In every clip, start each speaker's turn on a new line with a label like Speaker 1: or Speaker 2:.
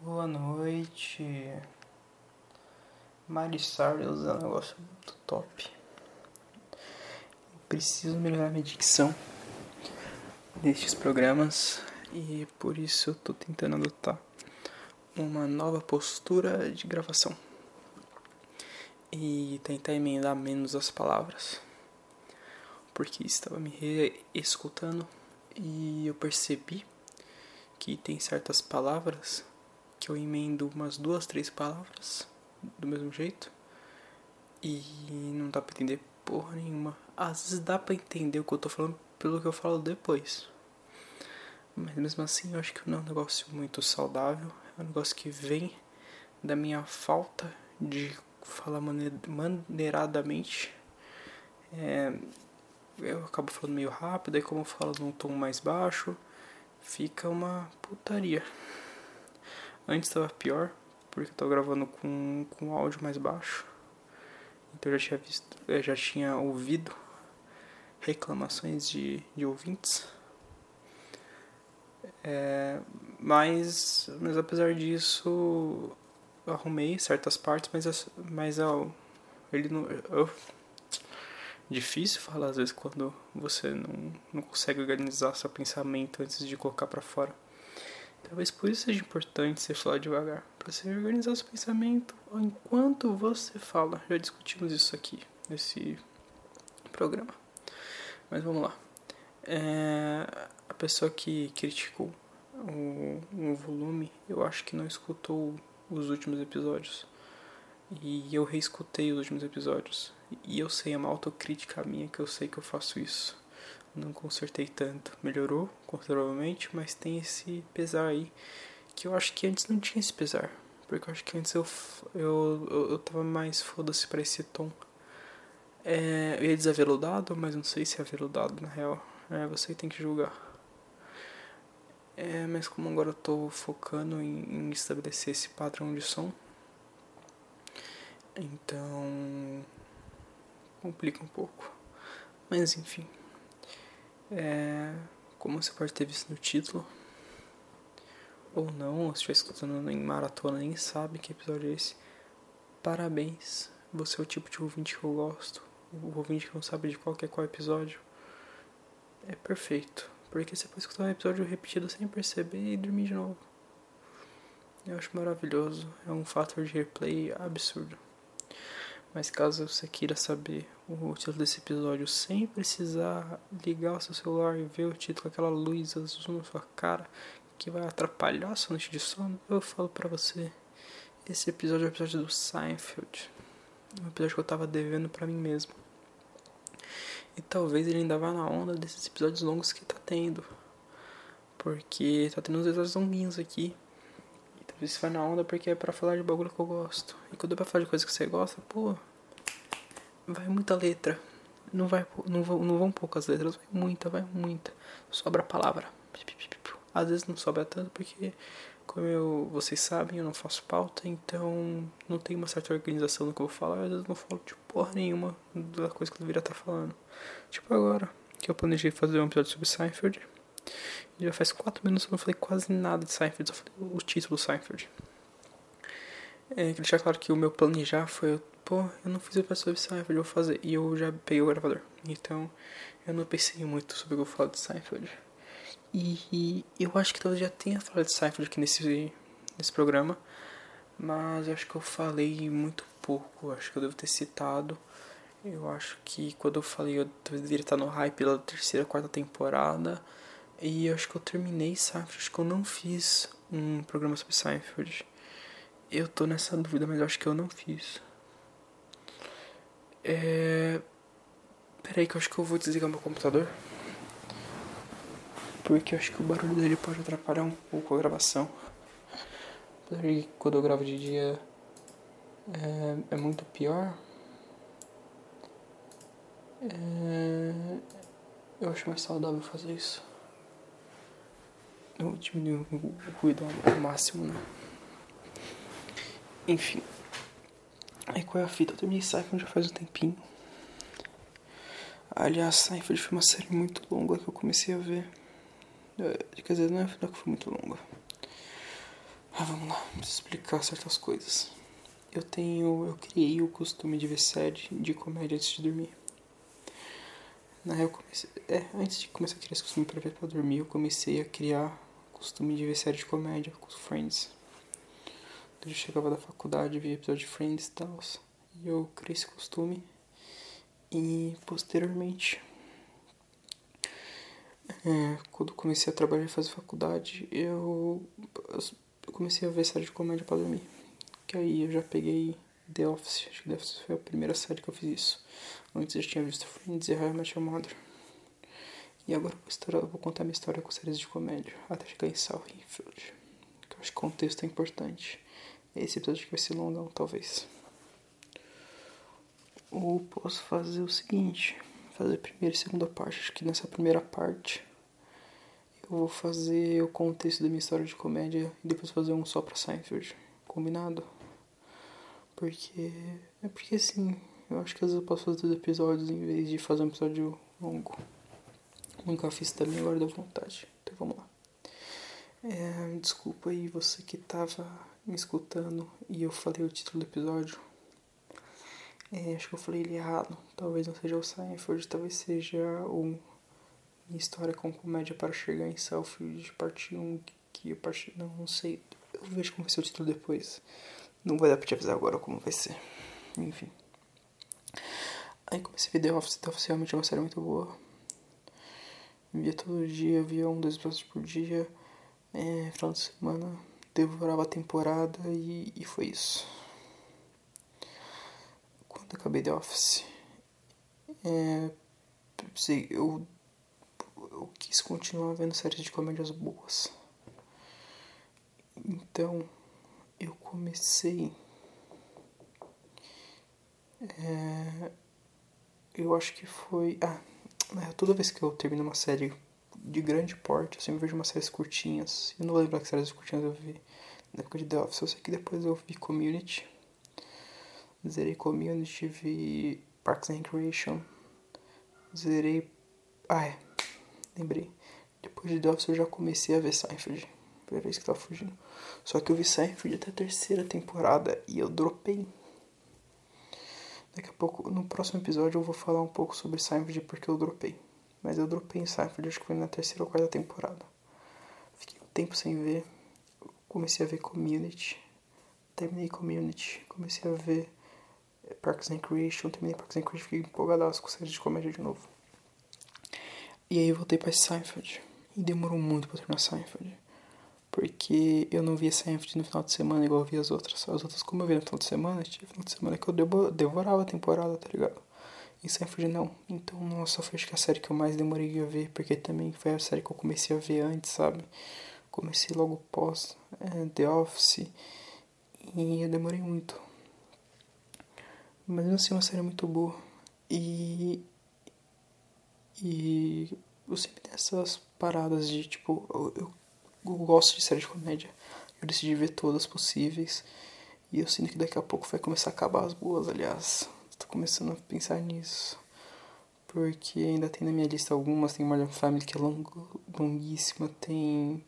Speaker 1: Boa noite. Marisol é um negócio muito top. Preciso melhorar minha dicção nestes programas e por isso eu tô tentando adotar uma nova postura de gravação e tentar emendar menos as palavras porque estava me escutando e eu percebi que tem certas palavras que eu emendo umas duas, três palavras do mesmo jeito e não dá pra entender porra nenhuma. Às vezes dá pra entender o que eu tô falando pelo que eu falo depois. Mas mesmo assim eu acho que não é um negócio muito saudável. É um negócio que vem da minha falta de falar maneiradamente. É, eu acabo falando meio rápido, e como eu falo num tom mais baixo, fica uma putaria. Antes estava pior, porque eu gravando com, com áudio mais baixo. Então eu já tinha visto, já tinha ouvido reclamações de, de ouvintes. É, mas, mas apesar disso, arrumei certas partes, mas, mas eu, ele não. Eu, difícil falar às vezes quando você não, não consegue organizar seu pensamento antes de colocar para fora. Talvez por isso seja importante você falar devagar, para você organizar seu pensamento enquanto você fala. Já discutimos isso aqui nesse programa. Mas vamos lá. É, a pessoa que criticou o, o volume, eu acho que não escutou os últimos episódios. E eu reescutei os últimos episódios. E eu sei, é uma autocrítica minha que eu sei que eu faço isso. Não consertei tanto. Melhorou consideravelmente, mas tem esse pesar aí. Que eu acho que antes não tinha esse pesar. Porque eu acho que antes eu, eu, eu, eu tava mais foda-se pra esse tom. É, eu ia dizer aveludado, mas não sei se é aveludado na real. É, você tem que julgar. É, mas como agora eu tô focando em, em estabelecer esse padrão de som, então complica um pouco. Mas enfim. É, como você pode ter visto no título, ou não, ou se estiver escutando em maratona nem sabe que episódio é esse. Parabéns, você é o tipo de ouvinte que eu gosto. O ouvinte que não sabe de qual que é qual episódio. É perfeito. Porque você pode escutar um episódio repetido sem perceber e dormir de novo. Eu acho maravilhoso. É um fator de replay absurdo. Mas caso você queira saber o título desse episódio sem precisar ligar o seu celular e ver o título, aquela luz azul na sua cara que vai atrapalhar a sua noite de sono, eu falo para você. Esse episódio é o episódio do Seinfeld. Um episódio que eu tava devendo para mim mesmo. E talvez ele ainda vá na onda desses episódios longos que tá tendo. Porque tá tendo uns episódios longuinhos aqui. Você vá na onda porque é pra falar de bagulho que eu gosto. E quando é pra falar de coisa que você gosta, pô. Vai muita letra. Não, vai, não, vão, não vão poucas letras, vai muita, vai muita. Sobra palavra. Às vezes não sobra tanto porque como eu, vocês sabem, eu não faço pauta, então não tem uma certa organização no que eu vou falar. Às vezes não falo de porra nenhuma da coisa que eu deveria estar falando. Tipo agora, que eu planejei fazer um episódio sobre Seinfeld. E já faz 4 minutos que eu não falei quase nada de Seinfeld, só falei o título do Seinfeld. É, que deixar claro que o meu planejar foi, pô, eu não fiz o episódio sobre Seinfeld, eu vou fazer. E eu já peguei o gravador. Então, eu não pensei muito sobre o que eu falo de Seinfeld. E, eu acho que talvez já tenha falado de Seinfeld aqui nesse, nesse programa. Mas eu acho que eu falei muito pouco. Acho que eu devo ter citado. Eu acho que quando eu falei, eu deveria estar no hype pela terceira, quarta temporada. E eu acho que eu terminei Seinfeld. Acho que eu não fiz um programa sobre Seinfeld. Eu tô nessa dúvida, mas eu acho que eu não fiz. É. Peraí, que eu acho que eu vou desligar meu computador porque eu acho que o barulho dele pode atrapalhar um pouco a gravação. Quando eu gravo de dia é, é muito pior. É, eu acho mais saudável fazer isso. Eu diminuo o ruído ao máximo, né? Enfim. Aí qual é a fita? Eu terminei Seinfeld já faz um tempinho. Aliás, Seinfeld foi uma série muito longa que eu comecei a ver. É, quer dizer, não é que foi muito longa. Ah, vamos lá, preciso explicar certas coisas. Eu tenho. Eu criei o costume de ver série de comédia antes de dormir. Na real, comecei, é, antes de começar a criar esse costume pra ver pra dormir, eu comecei a criar costume de ver série de comédia com os friends. Eu chegava da faculdade, via episódio de Friends e tal. E eu criei esse costume. E posteriormente, é, quando comecei a trabalhar e fazer faculdade, eu, eu comecei a ver série de comédia pra dormir. Que aí eu já peguei The Office. Acho que The Office foi a primeira série que eu fiz isso. Antes eu já tinha visto Friends e How I Met Your Mother. E agora eu vou, contar minha história com séries de comédia. Até chegar em Southfield. Que eu acho que o contexto é importante. Esse episódio vai ser longão, talvez. Ou posso fazer o seguinte, fazer a primeira e segunda parte. Acho que nessa primeira parte eu vou fazer o contexto da minha história de comédia e depois fazer um só pra Seinfeld. Combinado? Porque. É porque assim, eu acho que às vezes eu posso fazer dois episódios em vez de fazer um episódio longo. Nunca fiz também, agora deu vontade. Então vamos lá. É, desculpa aí você que tava me escutando e eu falei o título do episódio. É, acho que eu falei ele errado. Talvez não seja o Seinfeld, talvez seja o Minha História com Comédia para Chegar em Selfield, parte 1, que eu parte... Não, não sei. Eu vejo como vai ser o título depois. Não vai dar pra te avisar agora como vai ser. Enfim. Aí comecei a ver The Office. Realmente é uma série muito boa. Via todo dia, via um, dois episódios por dia. É, final de semana devorava a temporada e, e foi isso. Quando acabei The Office, é, eu, eu quis continuar vendo séries de comédias boas. Então eu comecei. É, eu acho que foi. Ah, toda vez que eu termino uma série de grande porte, eu sempre vejo umas séries curtinhas. Eu não lembro que séries curtinhas eu vi na época de The Office. Eu sei que depois eu vi Community. Zerei Community, vi Parks and Recreation. Zerei. Ah, é. Lembrei. Depois de The Office eu já comecei a ver Seinfeld. Primeira vez que tava fugindo. Só que eu vi Seinfeld até a terceira temporada e eu dropei. Daqui a pouco, no próximo episódio, eu vou falar um pouco sobre Seinfeld porque eu dropei. Mas eu dropei em Seinfeld, acho que foi na terceira ou quarta temporada. Fiquei um tempo sem ver. Comecei a ver Community. Terminei Community. Comecei a ver eh, Parks and Recreation. Terminei Parks and Recreation. Fiquei empolgadaço com série de comédia de novo. E aí voltei pra Seinfeld. E demorou muito pra terminar Seinfeld. Porque eu não via Seinfeld no final de semana igual eu via as outras. As outras, como eu via no final de semana, tinha final de semana que eu devorava a temporada, tá ligado? E Seinfeld não. Então, nossa, foi acho que a série que eu mais demorei a ver, porque também foi a série que eu comecei a ver antes, sabe? Comecei logo pós é, The Office e eu demorei muito. Mas assim, uma série muito boa. E. E. Eu sempre tenho essas paradas de tipo. Eu eu gosto de série de comédia. Eu decidi ver todas possíveis. E eu sinto que daqui a pouco vai começar a acabar as boas, aliás. Estou começando a pensar nisso. Porque ainda tem na minha lista algumas. Tem Modern Family que é longo, longuíssima. Tem.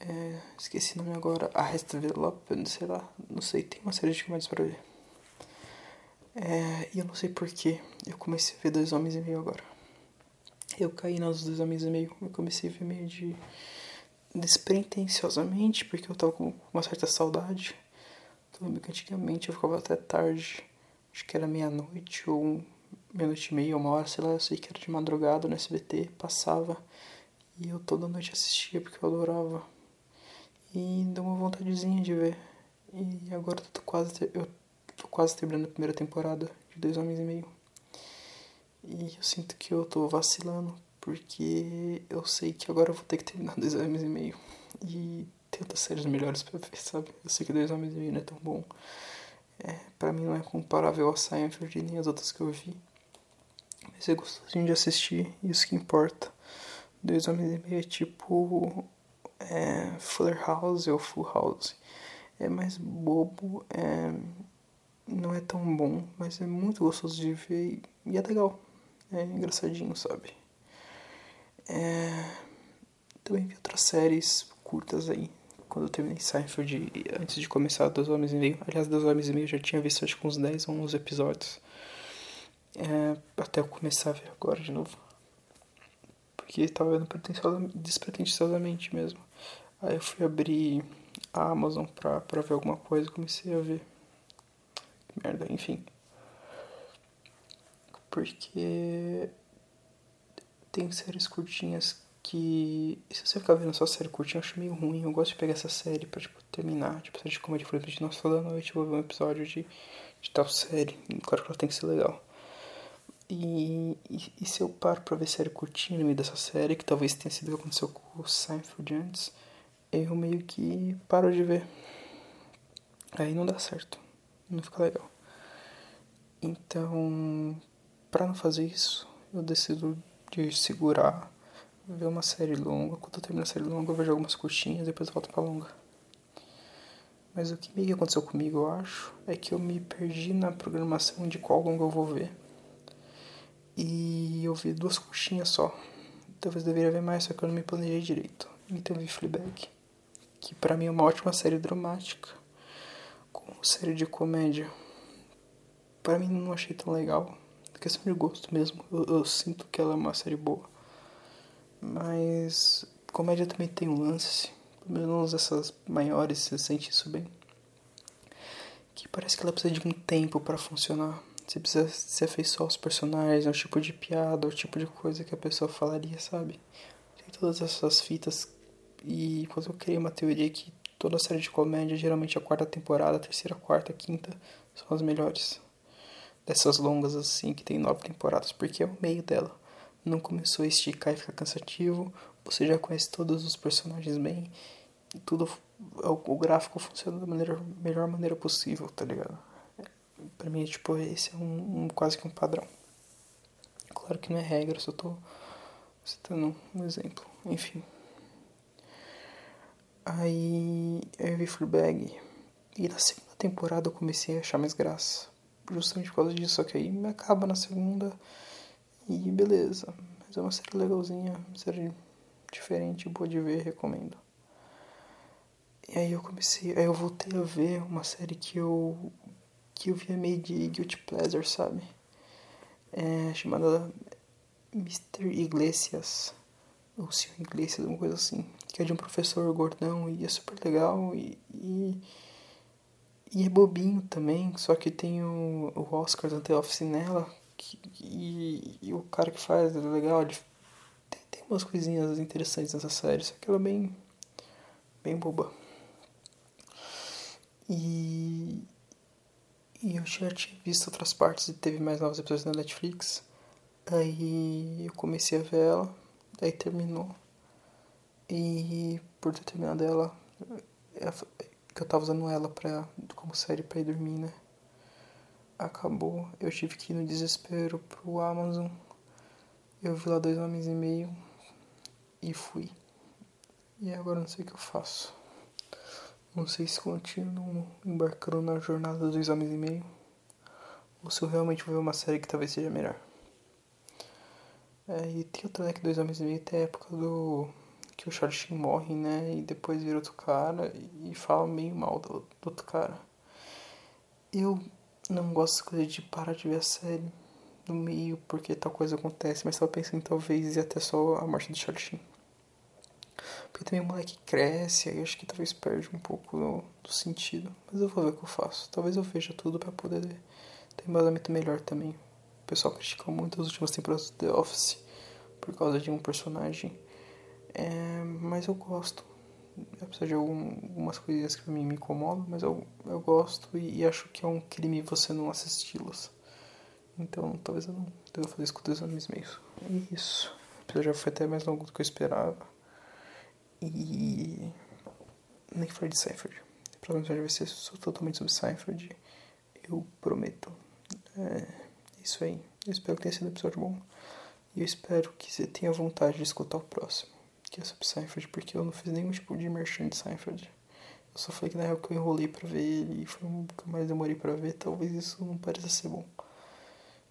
Speaker 1: É, esqueci o nome agora. Arrested Development, sei lá. Não sei. Tem uma série de comédias pra ver. É, e eu não sei porquê. Eu comecei a ver Dois Homens e Meio agora. Eu caí nos Dois Homens e Meio. Eu comecei a ver meio de despretensiosamente, porque eu tava com uma certa saudade. Eu lembro que antigamente eu ficava até tarde, acho que era meia-noite ou meia-noite e meia, uma hora, sei lá, eu sei que era de madrugada no SBT, passava e eu toda noite assistia porque eu adorava. E deu uma vontadezinha de ver. E agora eu tô quase, eu tô quase terminando a primeira temporada de Dois Homens e Meio. E eu sinto que eu tô vacilando porque eu sei que agora eu vou ter que terminar dois homens e meio. E tem outras séries melhores pra ver, sabe? Eu sei que dois homens e meio não é tão bom. É, pra mim não é comparável ao Seinfeld nem as outras que eu vi. Mas é gostosinho de assistir, isso que importa. Dois homens e meio é tipo é, Fuller House ou Full House. É mais bobo, é, não é tão bom, mas é muito gostoso de ver e é legal. É engraçadinho, sabe? É... Também vi outras séries curtas aí. quando eu terminei Seinfeld, antes de começar Dois Homens e Meio. Aliás, Dois Homens e Meio eu já tinha visto acho que uns 10 ou 11 episódios. É, até eu começar a ver agora de novo. Porque tava vendo despretensiosamente mesmo. Aí eu fui abrir a Amazon pra, pra ver alguma coisa e comecei a ver. Que merda, enfim. Porque tem séries curtinhas que. Se você ficar vendo só série curtinha, eu acho meio ruim. Eu gosto de pegar essa série pra tipo, terminar. Tipo, série de comédia, por exemplo, de Nossa da Noite, eu vou ver um episódio de, de tal série. Claro que ela tem que ser legal. E, e, e, se eu paro pra ver série curtinha no meio dessa série, que talvez tenha sido o que aconteceu com o Seinfeld antes, eu meio que paro de ver. Aí não dá certo. Não fica legal. Então, pra não fazer isso, eu decido de segurar, ver uma série longa. Quando eu termino a série longa, eu vejo algumas curtinhas, depois volto pra longa. Mas o que meio que aconteceu comigo, eu acho, é que eu me perdi na programação de qual longa eu vou ver. E eu vi duas coxinhas só. Talvez deveria ver mais, só que eu não me planejei direito. Então eu vi Fleabag. Que pra mim é uma ótima série dramática. Com série de comédia. Pra mim não achei tão legal. É questão de gosto mesmo. Eu, eu sinto que ela é uma série boa. Mas comédia também tem um lance. Pelo menos essas maiores, você sente isso bem. Que parece que ela precisa de um tempo para funcionar você precisa se afeiçoar aos personagens, ao tipo de piada, ao tipo de coisa que a pessoa falaria, sabe? Tem todas essas fitas. E quando eu criei uma teoria que toda série de comédia, geralmente a quarta temporada, a terceira, a quarta, a quinta, são as melhores. Dessas longas assim, que tem nove temporadas, porque é o meio dela. Não começou a esticar e ficar cansativo. Você já conhece todos os personagens bem. Tudo, o gráfico funciona da maneira, melhor maneira possível, tá ligado? Pra mim, tipo, esse é um, um, quase que um padrão. Claro que não é regra, só tô citando um exemplo. Enfim. Aí eu vi Fleabag e na segunda temporada eu comecei a achar mais graça. Justamente por causa disso, só que aí me acaba na segunda e beleza. Mas é uma série legalzinha, uma série diferente, boa de ver, recomendo. E aí eu comecei, aí eu voltei a ver uma série que eu que eu via meio de guilty pleasure, sabe? É, chamada Mr. Iglesias, ou Sr. Iglesias, alguma coisa assim. Que é de um professor gordão e é super legal e, e, e é bobinho também, só que tem o, o Oscar da The Office nela que, e, e, o cara que faz é legal, ele tem, tem umas coisinhas interessantes nessa série, só que ela é bem, bem boba. E e eu já tinha visto outras partes e teve mais novos episódios na Netflix. Aí eu comecei a ver ela, daí terminou. E por ter terminado ela, que eu tava usando ela pra, como série pra ir dormir, né? Acabou, eu tive que ir no desespero pro Amazon. Eu vi lá dois homens e meio e fui. E agora não sei o que eu faço. Não sei se continuo embarcando na jornada dos dois homens e meio ou se eu realmente vou ver uma série que talvez seja melhor. É, e tem outra, né, que Dois Homens e Meio tem a época do... que o Sheen morre, né, e depois vira outro cara e fala meio mal do, do outro cara. Eu não gosto coisa de parar de ver a série no meio porque tal coisa acontece, mas tava pensando talvez ir até só a morte do Sheen. Porque também o moleque cresce, aí acho que talvez perde um pouco do, do sentido. Mas eu vou ver o que eu faço. Talvez eu veja tudo para poder ter um embasamento melhor também. O pessoal critica muito as últimas temporadas do The Office por causa de um personagem. É, mas eu gosto. Apesar de algumas coisas que pra mim me incomodam, mas eu, eu gosto e, e acho que é um crime você não assisti-las. Então talvez eu não deva fazer isso com dois anos e meio. É isso. Episódio já foi até mais longo do que eu esperava. E. Nem falei de Seinfeld. O próximo episódio vai ser totalmente sobre Seinfeld. Eu prometo. É isso aí. Eu espero que tenha sido um episódio bom. E eu espero que você tenha vontade de escutar o próximo. Que é sobre Seinfeld, porque eu não fiz nenhum tipo de merchan de Seinfeld. Eu só falei que na real que eu enrolei pra ver ele e foi o que eu mais demorei pra ver. Talvez isso não pareça ser bom.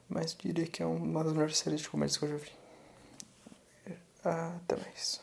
Speaker 1: Mas diria que é uma das melhores séries de comédias que eu já vi. Até mais.